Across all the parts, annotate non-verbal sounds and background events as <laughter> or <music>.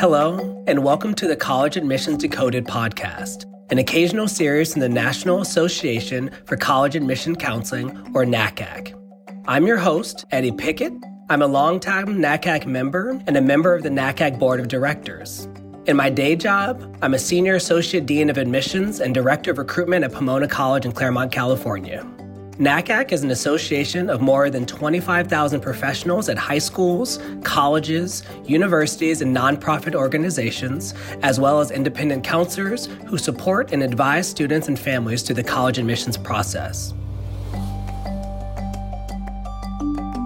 Hello, and welcome to the College Admissions Decoded podcast, an occasional series from the National Association for College Admission Counseling, or NACAC. I'm your host, Eddie Pickett. I'm a longtime NACAC member and a member of the NACAC Board of Directors. In my day job, I'm a Senior Associate Dean of Admissions and Director of Recruitment at Pomona College in Claremont, California. NACAC is an association of more than 25,000 professionals at high schools, colleges, universities, and nonprofit organizations, as well as independent counselors who support and advise students and families through the college admissions process.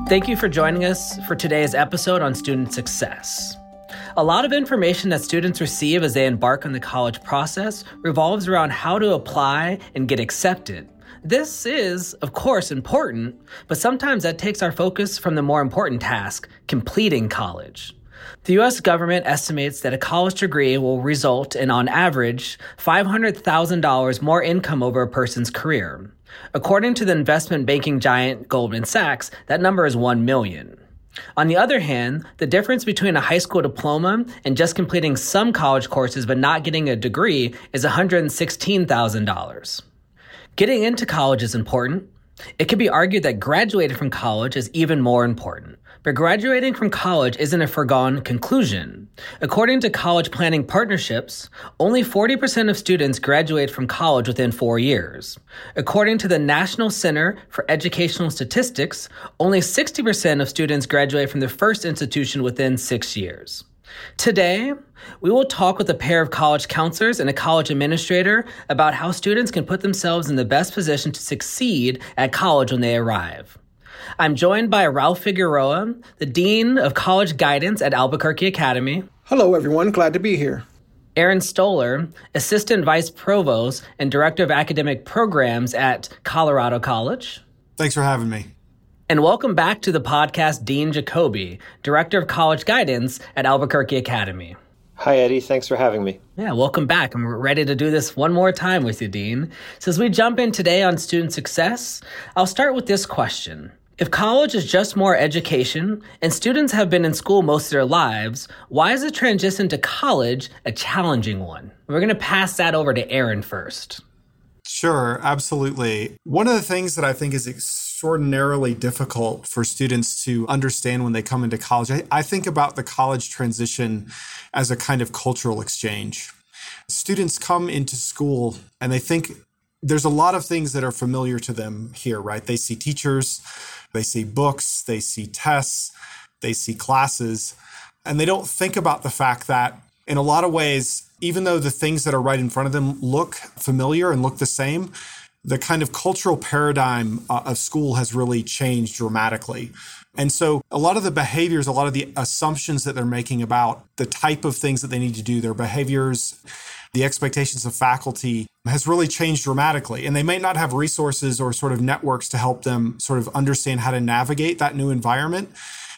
Thank you for joining us for today's episode on student success. A lot of information that students receive as they embark on the college process revolves around how to apply and get accepted. This is, of course, important, but sometimes that takes our focus from the more important task completing college. The US government estimates that a college degree will result in, on average, $500,000 more income over a person's career. According to the investment banking giant Goldman Sachs, that number is 1 million. On the other hand, the difference between a high school diploma and just completing some college courses but not getting a degree is $116,000. Getting into college is important. It could be argued that graduating from college is even more important. But graduating from college isn't a foregone conclusion. According to college planning partnerships, only 40% of students graduate from college within four years. According to the National Center for Educational Statistics, only 60% of students graduate from their first institution within six years. Today, we will talk with a pair of college counselors and a college administrator about how students can put themselves in the best position to succeed at college when they arrive. I'm joined by Ralph Figueroa, the Dean of College Guidance at Albuquerque Academy. Hello, everyone. Glad to be here. Aaron Stoller, Assistant Vice Provost and Director of Academic Programs at Colorado College. Thanks for having me. And welcome back to the podcast, Dean Jacoby, Director of College Guidance at Albuquerque Academy. Hi, Eddie. Thanks for having me. Yeah, welcome back. I'm ready to do this one more time with you, Dean. So, as we jump in today on student success, I'll start with this question. If college is just more education and students have been in school most of their lives, why is the transition to college a challenging one? We're going to pass that over to Aaron first. Sure, absolutely. One of the things that I think is extraordinarily difficult for students to understand when they come into college, I, I, think about the college transition as a kind of cultural exchange. Students come into school and they think there's a lot of things that are familiar to them here, right? They see teachers, they see books, they see tests, they see classes, and they don't think about the fact that in a lot of ways, even though the things that are right in front of them look familiar and look the same, the kind of cultural paradigm uh, of school has really changed dramatically. And so a lot of the behaviors, a lot of the assumptions that they're making about the type of things that they need to do, their behaviors, the expectations of faculty has really changed dramatically. And they may not have resources or sort of networks to help them sort of understand how to navigate that new environment.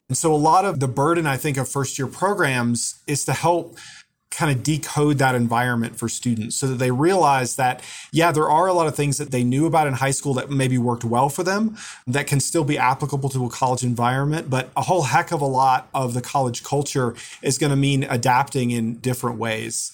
And so a lot of the burden, I think, of first year programs is to help kind of decode that environment for students so that they realize that, yeah, there are a lot of things that they knew about in high school that maybe worked well for them that can still be applicable to a college environment. But a whole heck of a lot of the college culture is going to mean adapting in different ways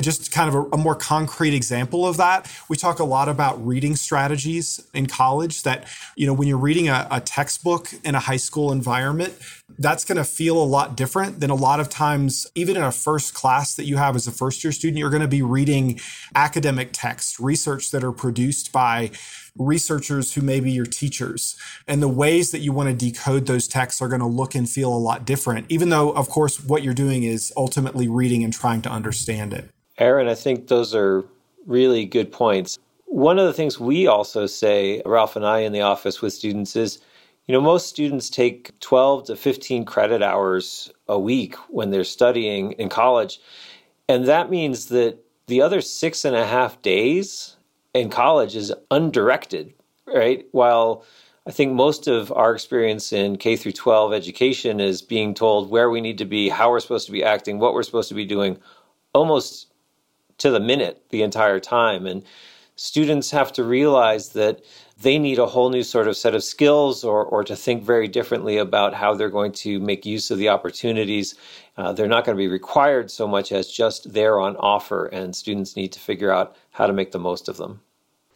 just kind of a, a, more concrete example of that we talk a lot about reading strategies in college that you know when you're reading a, a textbook in a high school environment that's going to feel a lot different than a lot of times even in a first class that you have as a first year student you're going to be reading academic text research that are produced by researchers who may be your teachers. And the ways that you want to decode those texts are going to look and feel a lot different, even though, of course, what you're doing is ultimately reading and trying to understand it. Aaron, I think those are really good points. One of the things we also say, Ralph and I in the office with students, is you know, most students take 12 to 15 credit hours a week when they're studying in college. And that means that the other six and a half days in college is undirected, right? While I think most of our experience in K through 12 education is being told where we need to be, how we're supposed to be acting, what we're supposed to be doing, almost to the minute the entire time. And students have to realize that they need a whole new sort of set of skills or, or to think very differently about how they're going to make use of the opportunities. Uh, they're not going to be required so much as just there on offer, and students need to figure out how to make the most of them.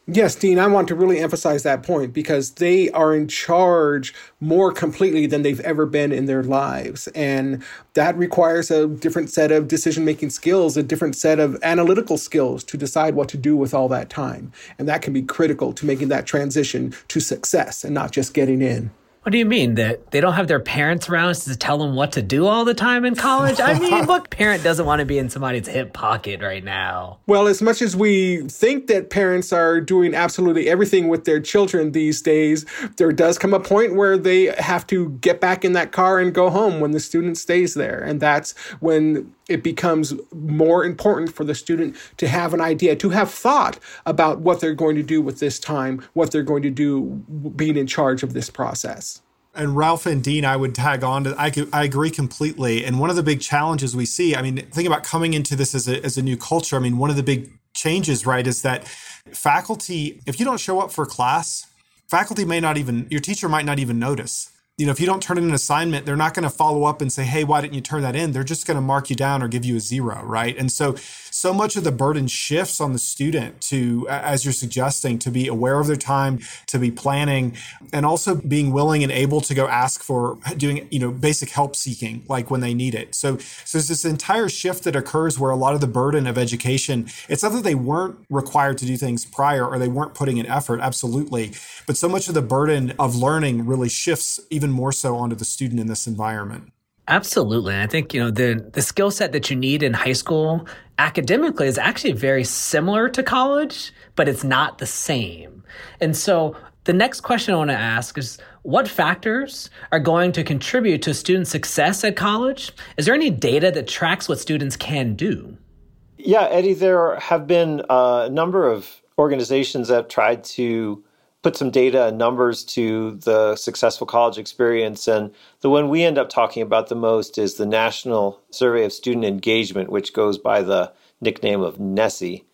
Yes, Dean, I want to really emphasize that point because they are in charge more completely than they've ever been in their lives. And that requires a different set of decision making skills, a different set of analytical skills to decide what to do with all that time. And that can be critical to making that transition to success and not just getting in. What do you mean that they don't have their parents around to tell them what to do all the time in college? I mean, <laughs> what parent doesn't want to be in somebody's hip pocket right now? Well, as much as we think that parents are doing absolutely everything with their children these days, there does come a point where they have to get back in that car and go home when the student stays there. And that's when it becomes more important for the student to have an idea, to have thought about what they're going to do with this time, what they're going to do being in charge of this process. And Ralph and Dean, I would tag on to. I, I agree completely. And one of the big challenges we see, I mean, think about coming into this as a, as a new culture. I mean, one of the big changes, right, is that faculty, if you don't show up for class, faculty may not even, your teacher might not even notice you know, if you don't turn in an assignment, they're not going to follow up and say, "Hey, why didn't you turn that in?" They're just going to mark you down or give you a zero, right? And so, so much of the burden shifts on the student to, as you're suggesting, to be aware of their time, to be planning, and also being willing and able to go ask for doing, you know, basic help seeking, like when they need it. So, so there's this entire shift that occurs where a lot of the burden of education, it's not that they weren't required to do things prior or they weren't putting in effort, absolutely, but so much of the burden of learning really shifts even more so onto the student in this environment. Absolutely. I think, you know, the the skill set that you need in high school academically is actually very similar to college, but it's not the same. And so the next question I want to ask is what factors are going to contribute to student success at college? Is there any data that tracks what students can do? Yeah, Eddie, there have been uh, a number of organizations that have tried to put some data and numbers to the successful college experience. And the one we end up talking about the most is the National Survey of Student Engagement, which goes by the nickname of NSSE.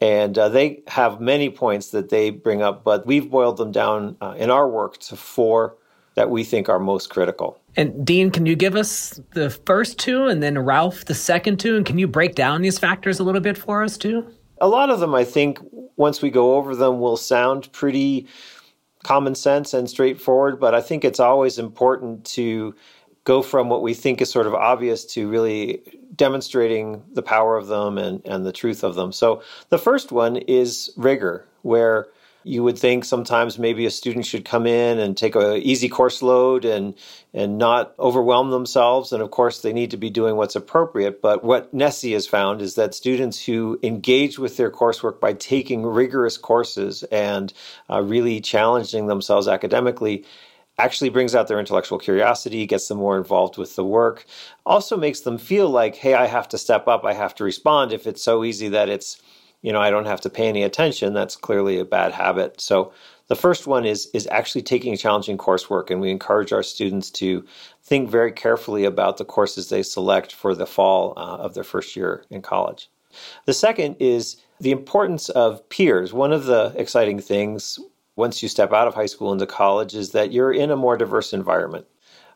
And uh, they have many points that they bring up, but we've boiled them down uh, in our work to four that we think are most critical. And Dean, can you give us the first two and then Ralph the second two? And can you break down these factors a little bit for us too? A lot of them, I think, once we go over them, will sound pretty common sense and straightforward, but I think it's always important to go from what we think is sort of obvious to really demonstrating the power of them and, and the truth of them. So the first one is rigor, where you would think sometimes maybe a student should come in and take a easy course load and and not overwhelm themselves. And of course they need to be doing what's appropriate. But what NSSE has found is that students who engage with their coursework by taking rigorous courses and uh, really challenging themselves academically actually brings out their intellectual curiosity, gets them more involved with the work, also makes them feel like, hey, I have to step up, I have to respond if it's so easy that it's you know, I don't have to pay any attention, that's clearly a bad habit. So the first one is is actually taking challenging coursework, and we encourage our students to think very carefully about the courses they select for the fall uh, of their first year in college. The second is the importance of peers. One of the exciting things once you step out of high school into college is that you're in a more diverse environment.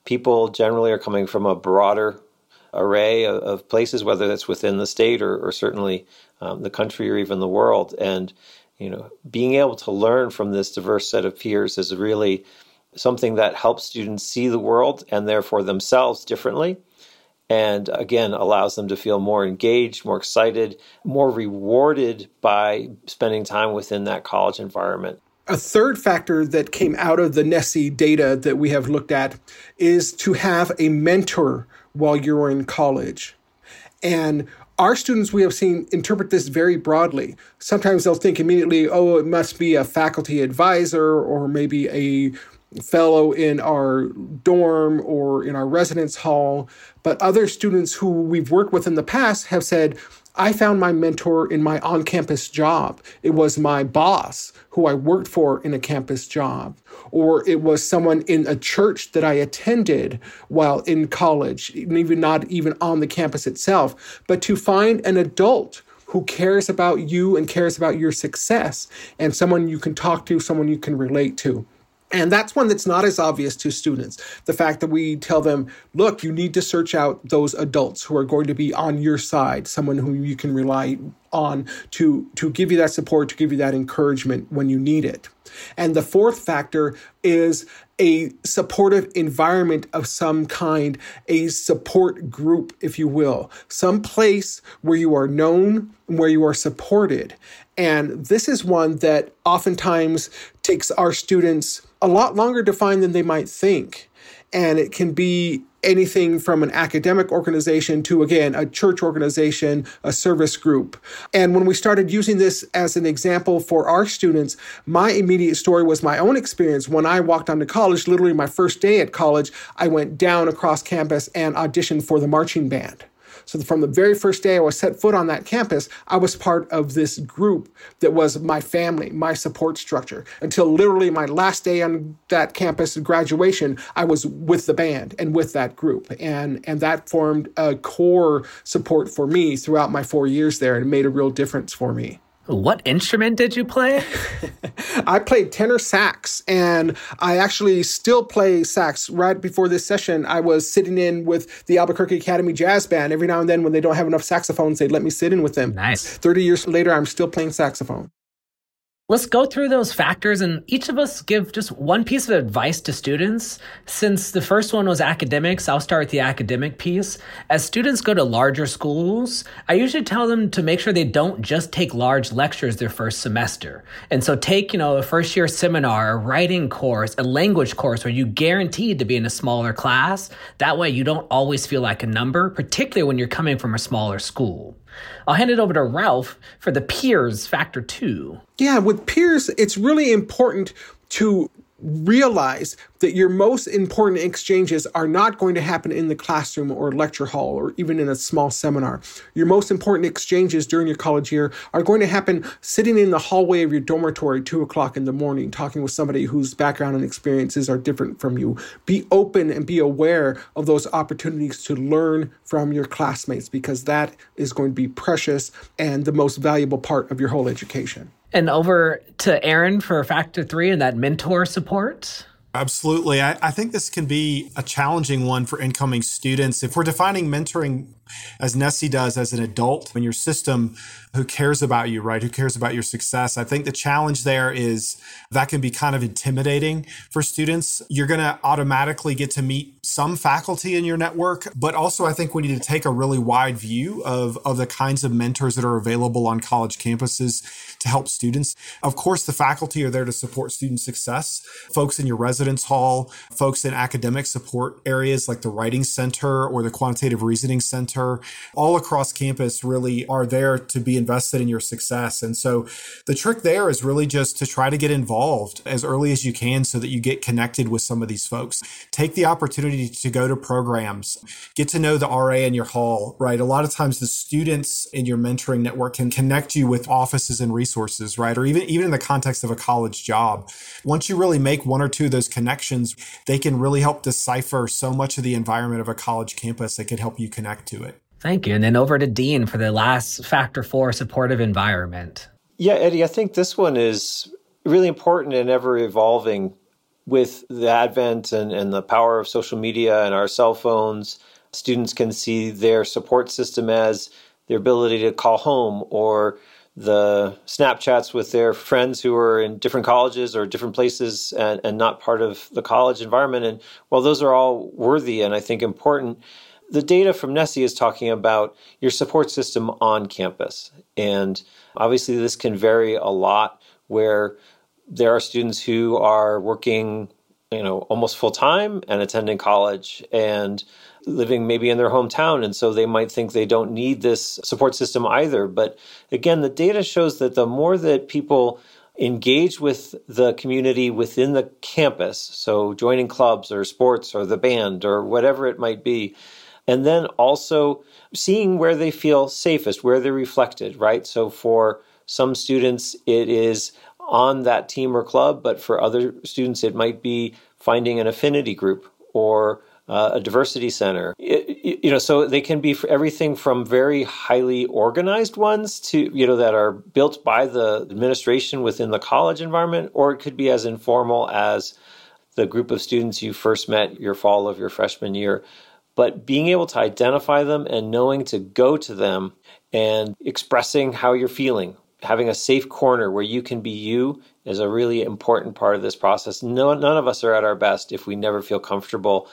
People generally are coming from a broader array of, of places, whether that's within the state or, or certainly um, the country or even the world. And you know, being able to learn from this diverse set of peers is really something that helps students see the world and therefore themselves differently. And again, allows them to feel more engaged, more excited, more rewarded by spending time within that college environment. A third factor that came out of the NSSE data that we have looked at is to have a mentor while you were in college. And our students we have seen interpret this very broadly. Sometimes they'll think immediately, oh, it must be a faculty advisor or maybe a fellow in our dorm or in our residence hall. But other students who we've worked with in the past have said, I found my mentor in my on campus job. It was my boss who I worked for in a campus job, or it was someone in a church that I attended while in college, even not even on the campus itself. But to find an adult who cares about you and cares about your success, and someone you can talk to, someone you can relate to. And that's one that's not as obvious to students. The fact that we tell them, look, you need to search out those adults who are going to be on your side, someone who you can rely on to, to give you that support, to give you that encouragement when you need it. And the fourth factor is a supportive environment of some kind, a support group, if you will, some place where you are known, where you are supported. And this is one that oftentimes takes our students a lot longer to find than they might think. And it can be anything from an academic organization to, again, a church organization, a service group. And when we started using this as an example for our students, my immediate story was my own experience. When I walked onto college, literally my first day at college, I went down across campus and auditioned for the marching band. So from the very first day I was set foot on that campus, I was part of this group that was my family, my support structure. Until literally my last day on that campus graduation, I was with the band and with that group. And, and that formed a core support for me throughout my four years there and made a real difference for me. What instrument did you play? <laughs> I played tenor sax, and I actually still play sax. Right before this session, I was sitting in with the Albuquerque Academy Jazz Band. Every now and then, when they don't have enough saxophones, they let me sit in with them. Nice. 30 years later, I'm still playing saxophone. Let's go through those factors and each of us give just one piece of advice to students. Since the first one was academics, I'll start with the academic piece. As students go to larger schools, I usually tell them to make sure they don't just take large lectures their first semester. And so take, you know, a first year seminar, a writing course, a language course where you guaranteed to be in a smaller class. That way you don't always feel like a number, particularly when you're coming from a smaller school. I'll hand it over to Ralph for the peers factor two. Yeah, with peers, it's really important to realize that your most important exchanges are not going to happen in the classroom or lecture hall or even in a small seminar. Your most important exchanges during your college year are going to happen sitting in the hallway of your dormitory two o'clock in the morning, talking with somebody whose background and experiences are different from you. Be open and be aware of those opportunities to learn from your classmates because that is going to be precious and the most valuable part of your whole education. And over to Aaron for factor three and that mentor support. Absolutely. I, I, think this can be a challenging one for incoming students. If we're defining mentoring as NSSE does as an adult in your system who cares about you, right? Who cares about your success. I think the challenge there is that can be kind of intimidating for students. You're going to automatically get to meet some faculty in your network, but also I think we need to take a really wide view of, of the kinds of mentors that are available on college campuses to help students. Of course, the faculty are there to support student success. Folks in your residence hall, folks in academic support areas like the Writing Center or the Quantitative Reasoning Center, all across campus really are there to be invested in your success. And so the trick there is really just to try to get involved as early as you can so that you get connected with some of these folks. Take the opportunity to go to programs, get to know the RA in your hall, right? A lot of times the students in your mentoring network can connect you with offices and resources, right? Or even, even in the context of a college job. Once you really make one or two of those connections, they can really help decipher so much of the environment of a college campus that can help you connect to it. Thank you. And then over to Dean for the last factor four supportive environment. Yeah, Eddie, I think this one is really important and ever evolving with the advent and, and the power of social media and our cell phones. Students can see their support system as their ability to call home or the Snapchats with their friends who are in different colleges or different places and, and not part of the college environment. And while those are all worthy and I think important, the data from NSSE is talking about your support system on campus. And obviously, this can vary a lot where there are students who are working, you know, almost full time and attending college and living maybe in their hometown. And so they might think they don't need this support system either. But again, the data shows that the more that people engage with the community within the campus, so joining clubs or sports or the band or whatever it might be, and then also seeing where they feel safest, where they're reflected, right? So for some students, it is on that team or club, but for other students, it might be finding an affinity group or uh, a diversity center. It, you know, so they can be everything from very highly organized ones to you know that are built by the administration within the college environment, or it could be as informal as the group of students you first met your fall of your freshman year. But being able to identify them and knowing to go to them and expressing how you're feeling, having a safe corner where you can be you is a really important part of this process. No, none of us are at our best if we never feel comfortable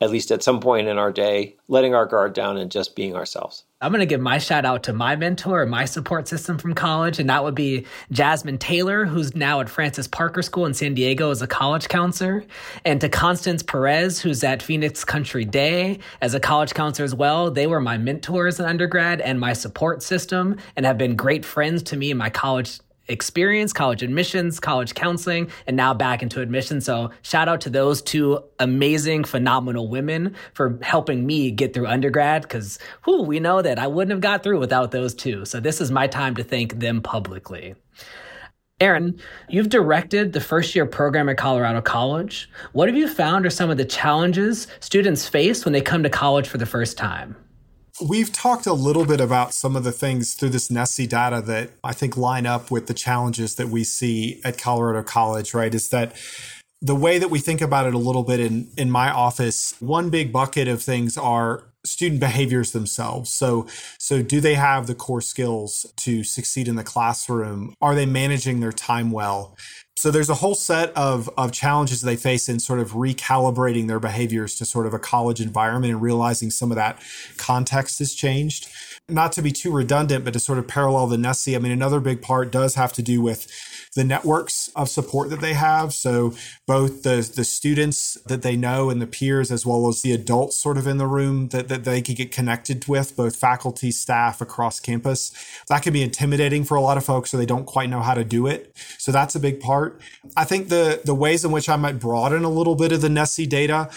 at least at some point in our day, letting our guard down and just being ourselves. I'm going to give my shout out to my mentor and my support system from college, and that would be Jasmine Taylor, who's now at Francis Parker School in San Diego as a college counselor, and to Constance Perez, who's at Phoenix Country Day as a college counselor as well. They were my mentors in undergrad and my support system, and have been great friends to me in my college experience, college admissions, college counseling, and now back into admissions. So shout out to those two amazing, phenomenal women for helping me get through undergrad because who we know that I wouldn't have got through without those two. So this is my time to thank them publicly. Aaron, you've directed the first year program at Colorado College. What have you found are some of the challenges students face when they come to college for the first time? We've talked a little bit about some of the things through this NSSE data that I think line up with the challenges that we see at Colorado College, right? Is that the way that we think about it a little bit in, in my office, one big bucket of things are student behaviors themselves. So, so do they have the core skills to succeed in the classroom? Are they managing their time well? So there's a whole set of, of challenges they face in sort of recalibrating their behaviors to sort of a college environment and realizing some of that context has changed. Not to be too redundant, but to sort of parallel the NSSE, I mean, another big part does have to do with the networks of support that they have. So both the the students that they know and the peers, as well as the adults sort of in the room that, that they could get connected with, both faculty, staff across campus. That can be intimidating for a lot of folks, so they don't quite know how to do it. So that's a big part. I think the the ways in which I might broaden a little bit of the NSSE data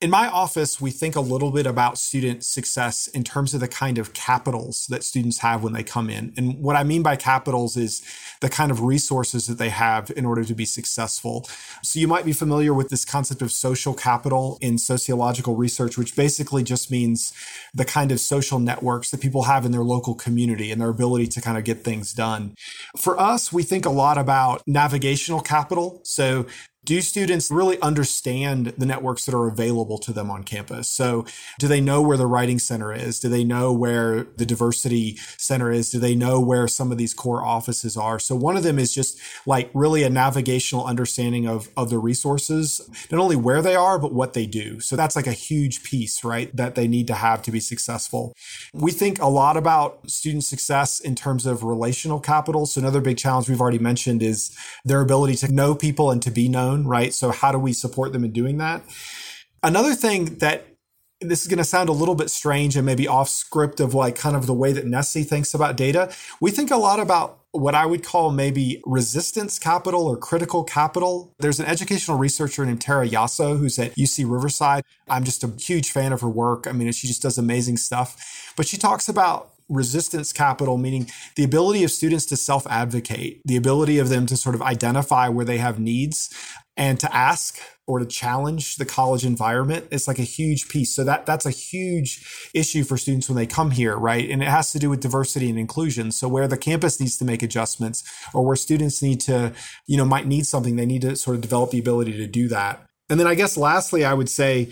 in my office, we think a little bit about student success in terms of the kind of capitals that students have when they come in. And what I mean by capitals is the kind of resources that they have in order to be successful. So you might be familiar with this concept of social capital in sociological research, which basically just means the kind of social networks that people have in their local community and their ability to kind of get things done. For us, we think a lot about navigational capital. So do students really understand the networks that are available to them on campus? So, do they know where the writing center is? Do they know where the diversity center is? Do they know where some of these core offices are? So, one of them is just like really a navigational understanding of, of the resources, not only where they are, but what they do. So, that's like a huge piece, right? That they need to have to be successful. We think a lot about student success in terms of relational capital. So, another big challenge we've already mentioned is their ability to know people and to be known own, right? So how do we support them in doing that? Another thing that this is going to sound a little bit strange and maybe off script of like kind of the way that NSSE thinks about data. We think a lot about what I would call maybe resistance capital or critical capital. There's an educational researcher named Tara Yosso who's at UC Riverside. I'm just a huge fan of her work. I mean, she just does amazing stuff. But she talks about resistance capital, meaning the ability of students to self advocate, the ability of them to sort of identify where they have needs and to ask or to challenge the college environment it's like a huge piece. So that that's a huge issue for students when they come here right? And it has to do with diversity and inclusion. So where the campus needs to make adjustments or where students need to you know might need something they need to sort of develop the ability to do that. And then I guess lastly, I would say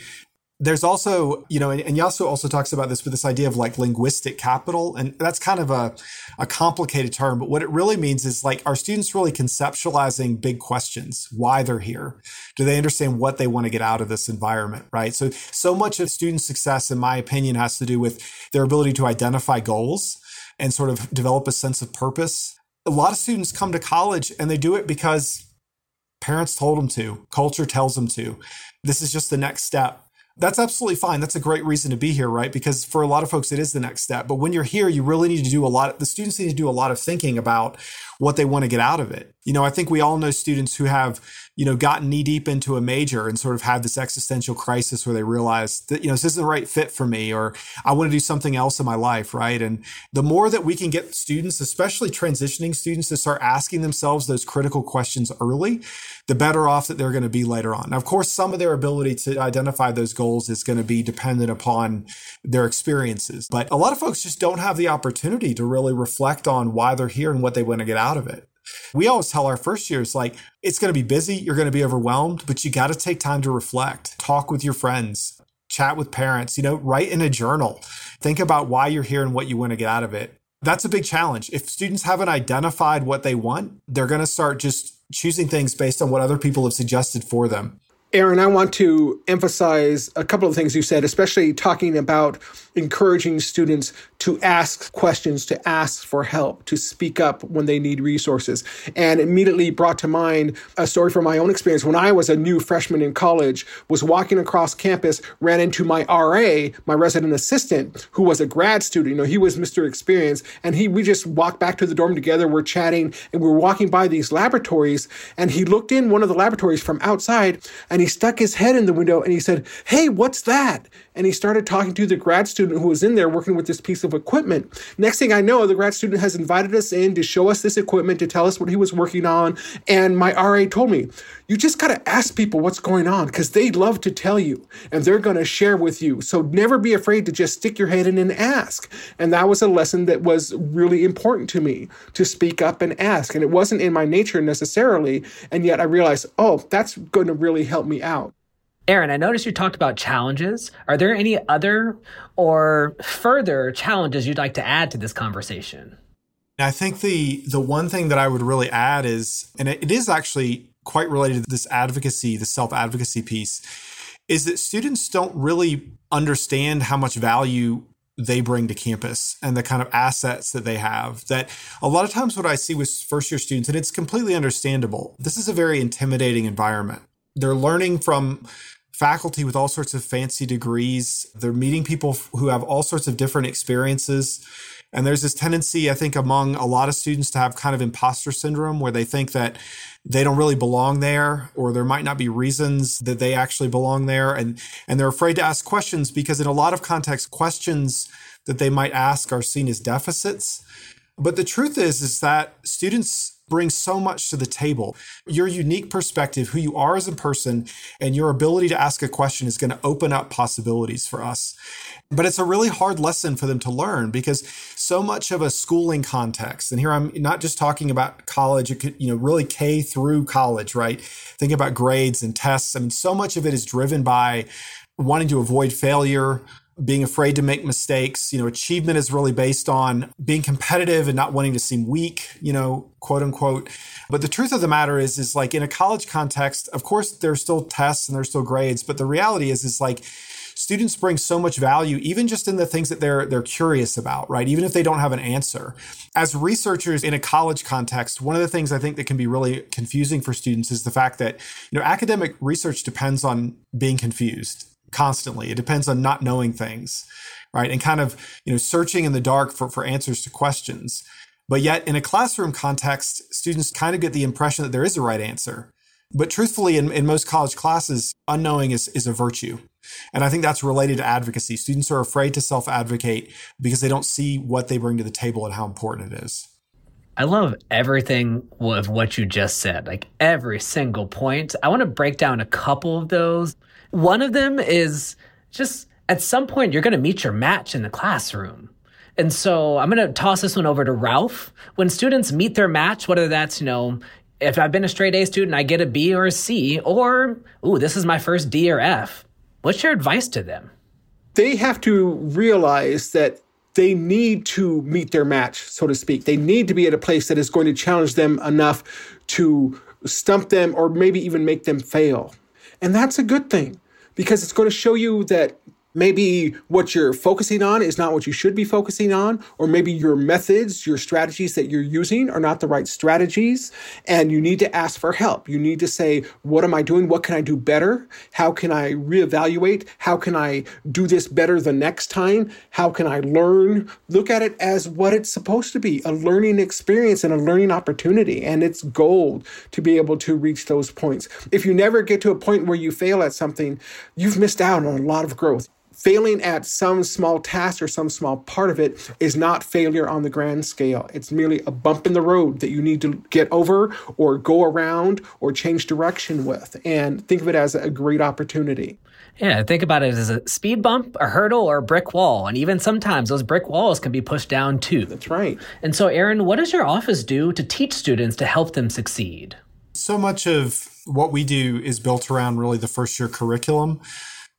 there's also, you know, and, and Yosso also talks about this with this idea of like linguistic capital. And that's kind of a, a complicated term, but what it really means is like, are students really conceptualizing big questions, why they're here? Do they understand what they want to get out of this environment? Right. So, so much of student success, in my opinion, has to do with their ability to identify goals and sort of develop a sense of purpose. A lot of students come to college and they do it because parents told them to, culture tells them to. This is just the next step that's absolutely fine. That's a great reason to be here, right? Because for a lot of folks, it is the next step. But when you're here, you really need to do a lot. the students need to do a lot of thinking about what they want to get out of it. You know, I think we all know students who have, you know, gotten knee deep into a major and sort of had this existential crisis where they realized that, you know, this isn't the right fit for me or I want to do something else in my life, right? And the more that we can get students, especially transitioning students, to start asking themselves those critical questions early, the better off that they're going to be later on. Now, of course, some of their ability to identify those goals is going to be dependent upon their experiences. But a lot of folks just don't have the opportunity to really reflect on why they're here and what they want to get out of it. We always tell our first years, like, it's going to be busy, you're going to be overwhelmed, but you got to take time to reflect, talk with your friends, chat with parents, you know, write in a journal, think about why you're here and what you want to get out of it. That's a big challenge. If students haven't identified what they want, they're going to start just choosing things based on what other people have suggested for them. Aaron, I want to emphasize a couple of things you said, especially talking about encouraging students to ask questions, to ask for help, to speak up when they need resources. And immediately brought to mind a story from my own experience when I was a new freshman in college, was walking across campus, ran into my RA, my resident assistant, who was a grad student. You know, he was Mr. Experience, and he we just walked back to the dorm together, we're chatting, and we we're walking by these laboratories, and he looked in one of the laboratories from outside and and he stuck his head in the window and he said, Hey, what's that? And he started talking to the grad student who was in there working with this piece of equipment. Next thing I know, the grad student has invited us in to show us this equipment, to tell us what he was working on. And my RA told me, You just got to ask people what's going on because they love to tell you and they're going to share with you. So never be afraid to just stick your head in and ask. And that was a lesson that was really important to me to speak up and ask. And it wasn't in my nature necessarily. And yet I realized, oh, that's going to really help me out. Aaron, I noticed you talked about challenges. Are there any other or further challenges you'd like to add to this conversation? I think the the one thing that I would really add is, and it is actually quite related to this advocacy, the self advocacy piece, is that students don't really understand how much value they bring to campus and the kind of assets that they have. That a lot of times, what I see with first year students, and it's completely understandable, this is a very intimidating environment they're learning from faculty with all sorts of fancy degrees. They're meeting people who have all sorts of different experiences. And there's this tendency, I think, among a lot of students to have kind of imposter syndrome where they think that they don't really belong there or there might not be reasons that they actually belong there. And, and they're afraid to ask questions because in a lot of contexts, questions that they might ask are seen as deficits. But the truth is, is that students bring so much to the table. Your unique perspective, who you are as a person, and your ability to ask a question is going to open up possibilities for us. But it's a really hard lesson for them to learn because so much of a schooling context, and here I'm not just talking about college, you know, really K through college, right? Think about grades and tests. I mean, so much of it is driven by wanting to avoid failure, being afraid to make mistakes. You know, achievement is really based on being competitive and not wanting to seem weak, you know, quote unquote. But the truth of the matter is, is like in a college context, of course, there's still tests and there's still grades, but the reality is, is like students bring so much value, even just in the things that they're they're curious about, right? Even if they don't have an answer. As researchers in a college context, one of the things I think that can be really confusing for students is the fact that you know academic research depends on being confused constantly. It depends on not knowing things, right? And kind of, you know, searching in the dark for, for answers to questions. But yet in a classroom context, students kind of get the impression that there is a right answer. But truthfully, in, in most college classes, unknowing is, is a virtue. And I think that's related to advocacy. Students are afraid to self advocate because they don't see what they bring to the table and how important it is. I love everything of what you just said, like every single point. I want to break down a couple of those. One of them is just at some point you're going to meet your match in the classroom. And so I'm going to toss this one over to Ralph. When students meet their match, whether that's, you know, if I've been a straight A student, I get a B or a C, or, ooh, this is my first D or F, what's your advice to them? They have to realize that they need to meet their match, so to speak. They need to be at a place that is going to challenge them enough to stump them or maybe even make them fail. And that's a good thing because it's going to show you that maybe what you're focusing on is not what you should be focusing on, or maybe your methods, your strategies that you're using are not the right strategies. And you need to ask for help. You need to say, What am I doing? What can I do better? How can I reevaluate? How can I do this better the next time? How can I learn? Look at it as what it's supposed to be a learning experience and a learning opportunity. And it's gold to be able to reach those points. If you never get to a point where you fail at something, you've missed out on a lot of growth failing at some small task or some small part of it is not failure on the grand scale. It's merely a bump in the road that you need to get over or go around or change direction with. And think of it as a great opportunity. Yeah, think about it as a speed bump, a hurdle, or a brick wall. And even sometimes those brick walls can be pushed down too. That's right. And so, Aaron, what does your office do to teach students to help them succeed? So much of what we do is built around really the first year curriculum.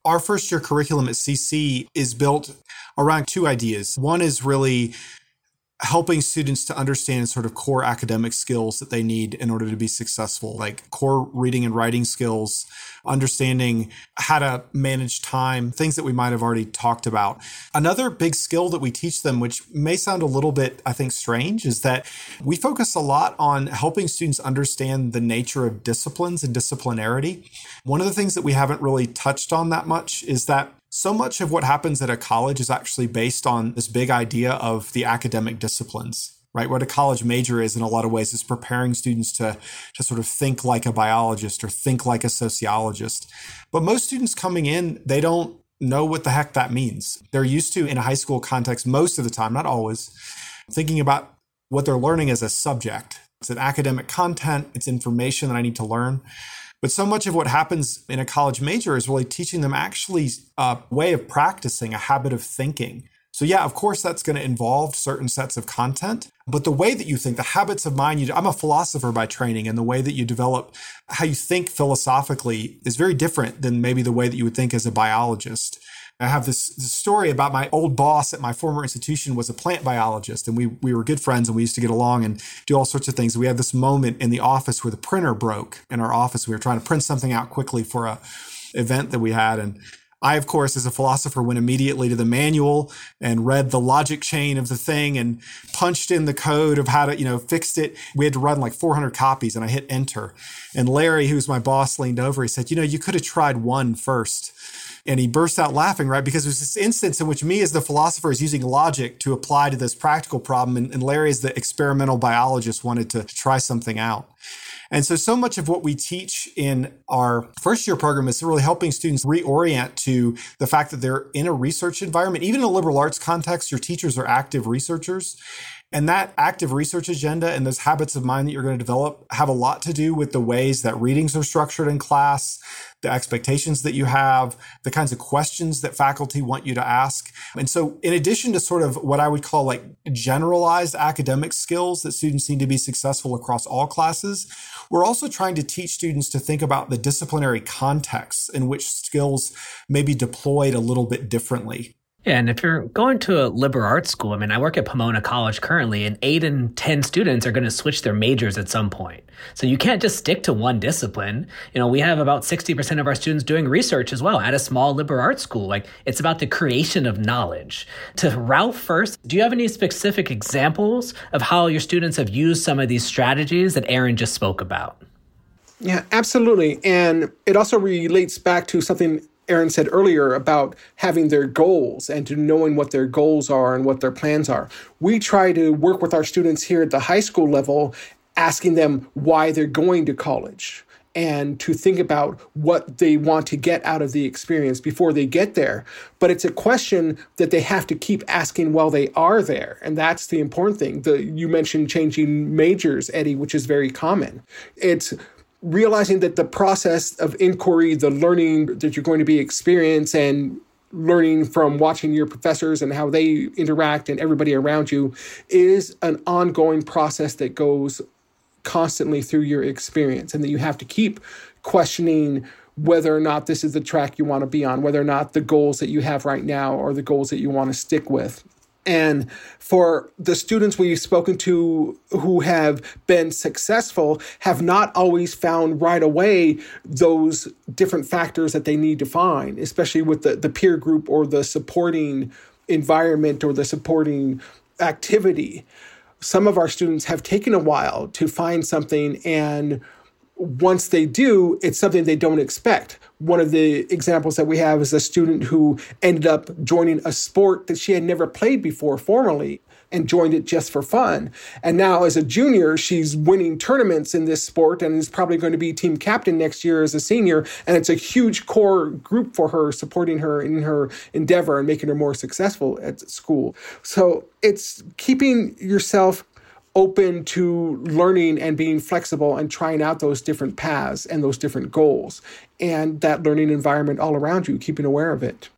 Our first year curriculum at CC is built around two ideas. One is really helping students to understand sort of core academic skills that they need in order to be successful, like core reading and writing skills, understanding how to manage time, things that we might have already talked about. Another big skill that we teach them, which may sound a little bit, I think, strange, is that we focus a lot on helping students understand the nature of disciplines and disciplinarity. One of the things that we haven't really touched on that much is that so much of what happens at a college is actually based on this big idea of the academic disciplines right? What a college major is in a lot of ways is preparing students to to sort of think like a biologist or think like a sociologist. But most students coming in they don't know what the heck that means. They're used to in a high school context most of the time not always thinking about what they're learning as a subject. It's an academic content. It's information that i need to learn but so much of what happens in a college major is really teaching them actually a way of practicing, a habit of thinking. So, yeah, of course, that's going to involve certain sets of content, but the way that you think, the habits of mind, you, I'm a philosopher by training, and the way that you develop how you think philosophically is very different than maybe the way that you would think as a biologist. I have this, this, story about my old boss at my former institution was a plant biologist and we we were good friends and we used to get along and do all sorts of things. We had this moment in the office where the printer broke in our office. We were trying to print something out quickly for a event that we had and I, of course, as a philosopher, went immediately to the manual and read the logic chain of the thing and punched in the code of how to, you know, fixed it. We had to run like 400 copies and I hit enter. And Larry, who's my boss, leaned over. He said, you know, you could have tried one first and he bursts out laughing, right? Because it was this instance in which me, as the philosopher, is using logic to apply to this practical problem, and, and Larry, as the experimental biologist, wanted to try something out. And so, so much of what we teach in our first year program is really helping students reorient to the fact that they're in a research environment. Even in a liberal arts context, your teachers are active researchers. And that active research agenda and those habits of mind that you're going to develop have a lot to do with the ways that readings are structured in class, the expectations that you have, the kinds of questions that faculty want you to ask. And so, in addition to sort of what I would call like generalized academic skills that students need to be successful across all classes, we're also trying to teach students to think about the disciplinary contexts in which skills may be deployed a little bit differently. Yeah, and if you're going to a liberal arts school, I mean, I work at Pomona College currently, and eight in 10 students are going to switch their majors at some point. So you can't just stick to one discipline. You know, we have about 60% of our students doing research as well at a small liberal arts school. Like, it's about the creation of knowledge. To Ralph first, do you have any specific examples of how your students have used some of these strategies that Aaron just spoke about? Yeah, absolutely. And it also relates back to something Aaron said earlier about having their goals and to knowing what their goals are and what their plans are. We try to work with our students here at the high school level, asking them why they're going to college and to think about what they want to get out of the experience before they get there. But it's a question that they have to keep asking while they are there. And that's the important thing. The, you mentioned changing majors, Eddie, which is very common. It's realizing that the process of inquiry, the learning that you're going to be experiencing and learning from watching your professors and how they interact and everybody around you is an ongoing process that goes constantly through your experience and that you have to keep questioning whether or not this is the track you want to be on, whether or not the goals that you have right now are the goals that you want to stick with. And for the students we've spoken to who have been successful, have not always found right away those different factors that they need to find, especially with the, the peer group or the supporting environment or the supporting activity. Some of our students have taken a while to find something and once they do, it's something they don't expect. One of the examples that we have is a student who ended up joining a sport that she had never played before formally. and joined it just for fun. And now, as a junior, she's winning tournaments in this sport and is probably going to be team captain next year as a senior. And it's a huge core group for her, supporting her in her endeavor and making her more successful at school. So it's keeping yourself open to learning and being flexible and trying out those different paths and those different goals and that learning environment all around you, keeping aware of it.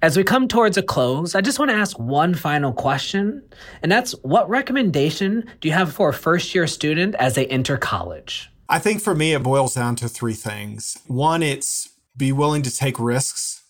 As we come towards a close, I just want to ask one final question, and that's what recommendation do you have for a first year student as they enter college? I think for me, it boils down to three things. One, it's be willing to take risks.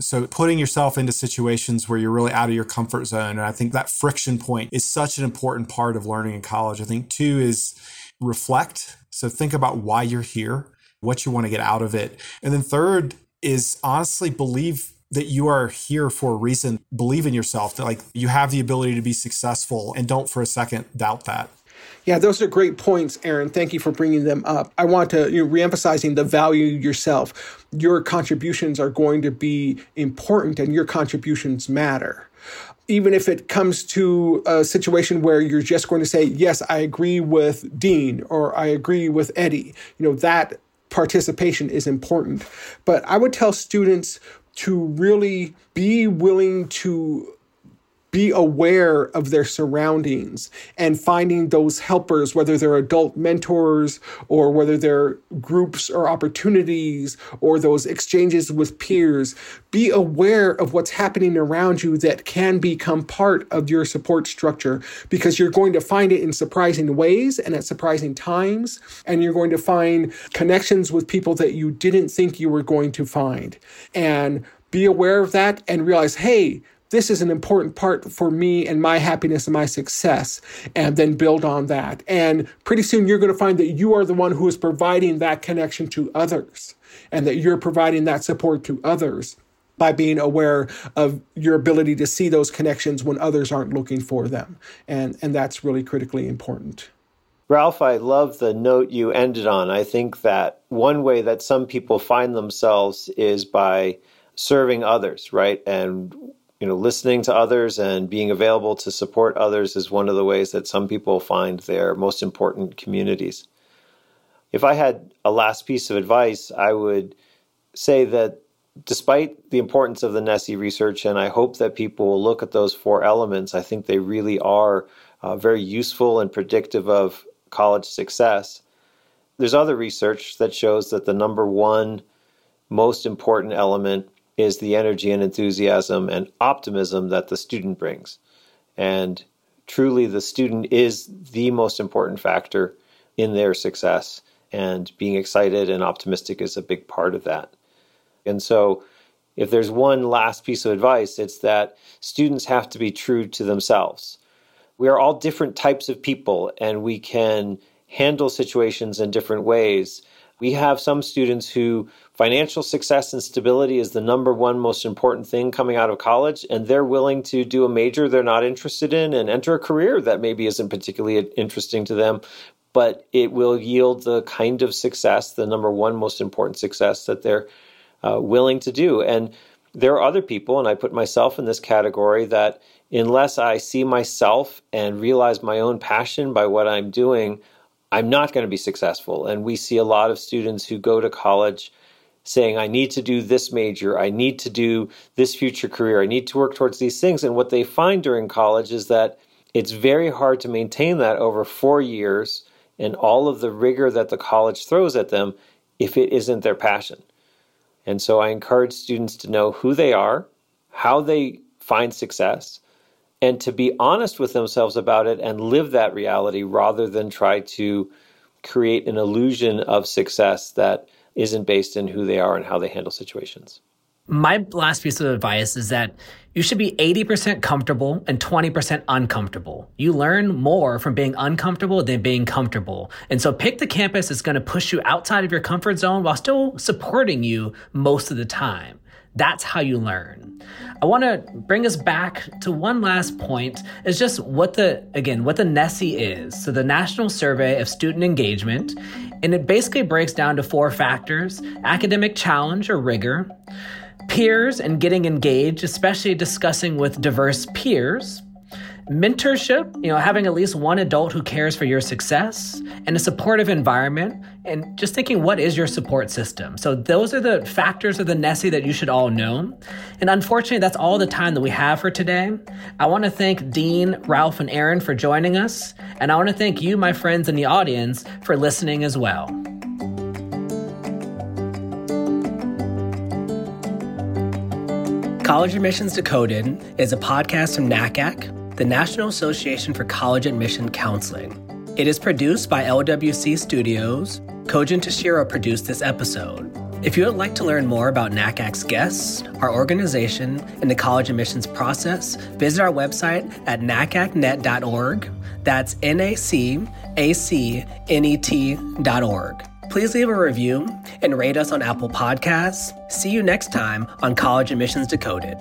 So putting yourself into situations where you're really out of your comfort zone. And I think that friction point is such an important part of learning in college. I think two is reflect. So think about why you're here, what you want to get out of it. And then third is honestly believe that you are here for a reason. Believe in yourself that like you have the ability to be successful and don't for a second doubt that. Yeah, those are great points, Aaron. Thank you for bringing them up. I want to you know, reemphasizing the value yourself. Your contributions are going to be important and your contributions matter. Even if it comes to a situation where you're just going to say, yes, I agree with Dean or I agree with Eddie, you know, that participation is important. But I would tell students to really be willing to be aware of their surroundings and finding those helpers, whether they're adult mentors or whether they're groups or opportunities or those exchanges with peers. Be aware of what's happening around you that can become part of your support structure because you're going to find it in surprising ways and at surprising times. And you're going to find connections with people that you didn't think you were going to find. And be aware of that and realize, hey, this is an important part for me and my happiness and my success, and then build on that. And pretty soon you're going to find that you are the one who is providing that connection to others and that you're providing that support to others by being aware of your ability to see those connections when others aren't looking for them. And, and that's really critically important. Ralph, I love the note you ended on. I think that one way that some people find themselves is by serving others, right? And you know, listening to others and being available to support others is one of the ways that some people find their most important communities. If I had a last piece of advice, I would say that despite the importance of the NSSE research, and I hope that people will look at those four elements, I think they really are uh, very useful and predictive of college success. There's other research that shows that the number one most important element is the energy and enthusiasm and optimism that the student brings. And truly, the student is the most important factor in their success. And being excited and optimistic is a big part of that. And so, if there's one last piece of advice, it's that students have to be true to themselves. We are all different types of people, and we can handle situations in different ways. We have some students who financial success and stability is the number one most important thing coming out of college, and they're willing to do a major they're not interested in and enter a career that maybe isn't particularly interesting to them, but it will yield the kind of success, the number one most important success that they're uh, willing to do. And there are other people, and I put myself in this category, that unless I see myself and realize my own passion by what I'm doing, I'm not going to be successful. And we see a lot of students who go to college saying, I need to do this major, I need to do this future career, I need to work towards these things. And what they find during college is that it's very hard to maintain that over four years and all of the rigor that the college throws at them if it isn't their passion. And so I encourage students to know who they are, how they find success, and to be honest with themselves about it and live that reality rather than try to create an illusion of success that isn't based in who they are and how they handle situations. My last piece of advice is that you should be 80% comfortable and 20% uncomfortable. You learn more from being uncomfortable than being comfortable. And so pick the campus that's going to push you outside of your comfort zone while still supporting you most of the time. That's how you learn. I want to bring us back to one last point is just what the again what the NSSE is. So the National Survey of Student Engagement, and it basically breaks down to four factors: academic challenge or rigor, peers and getting engaged, especially discussing with diverse peers, mentorship, you know, having at least one adult who cares for your success, and a supportive environment, and just thinking what is your support system. So those are the factors of the NSSE that you should all know. And unfortunately, that's all the time that we have for today. I want to thank Dean, Ralph, and Aaron for joining us, and I want to thank you, my friends in the audience, for listening as well. College Admissions Decoded is a podcast from NACAC the National Association for College Admission Counseling. It is produced by LWC Studios. Kojin Toshiro produced this episode. If you would like to learn more about NACAC's guests, our organization, and the college admissions process, visit our website at nacacnet.org. That's N A C A C N E T.org. Please leave a review and rate us on Apple Podcasts. See you next time on College Admissions Decoded.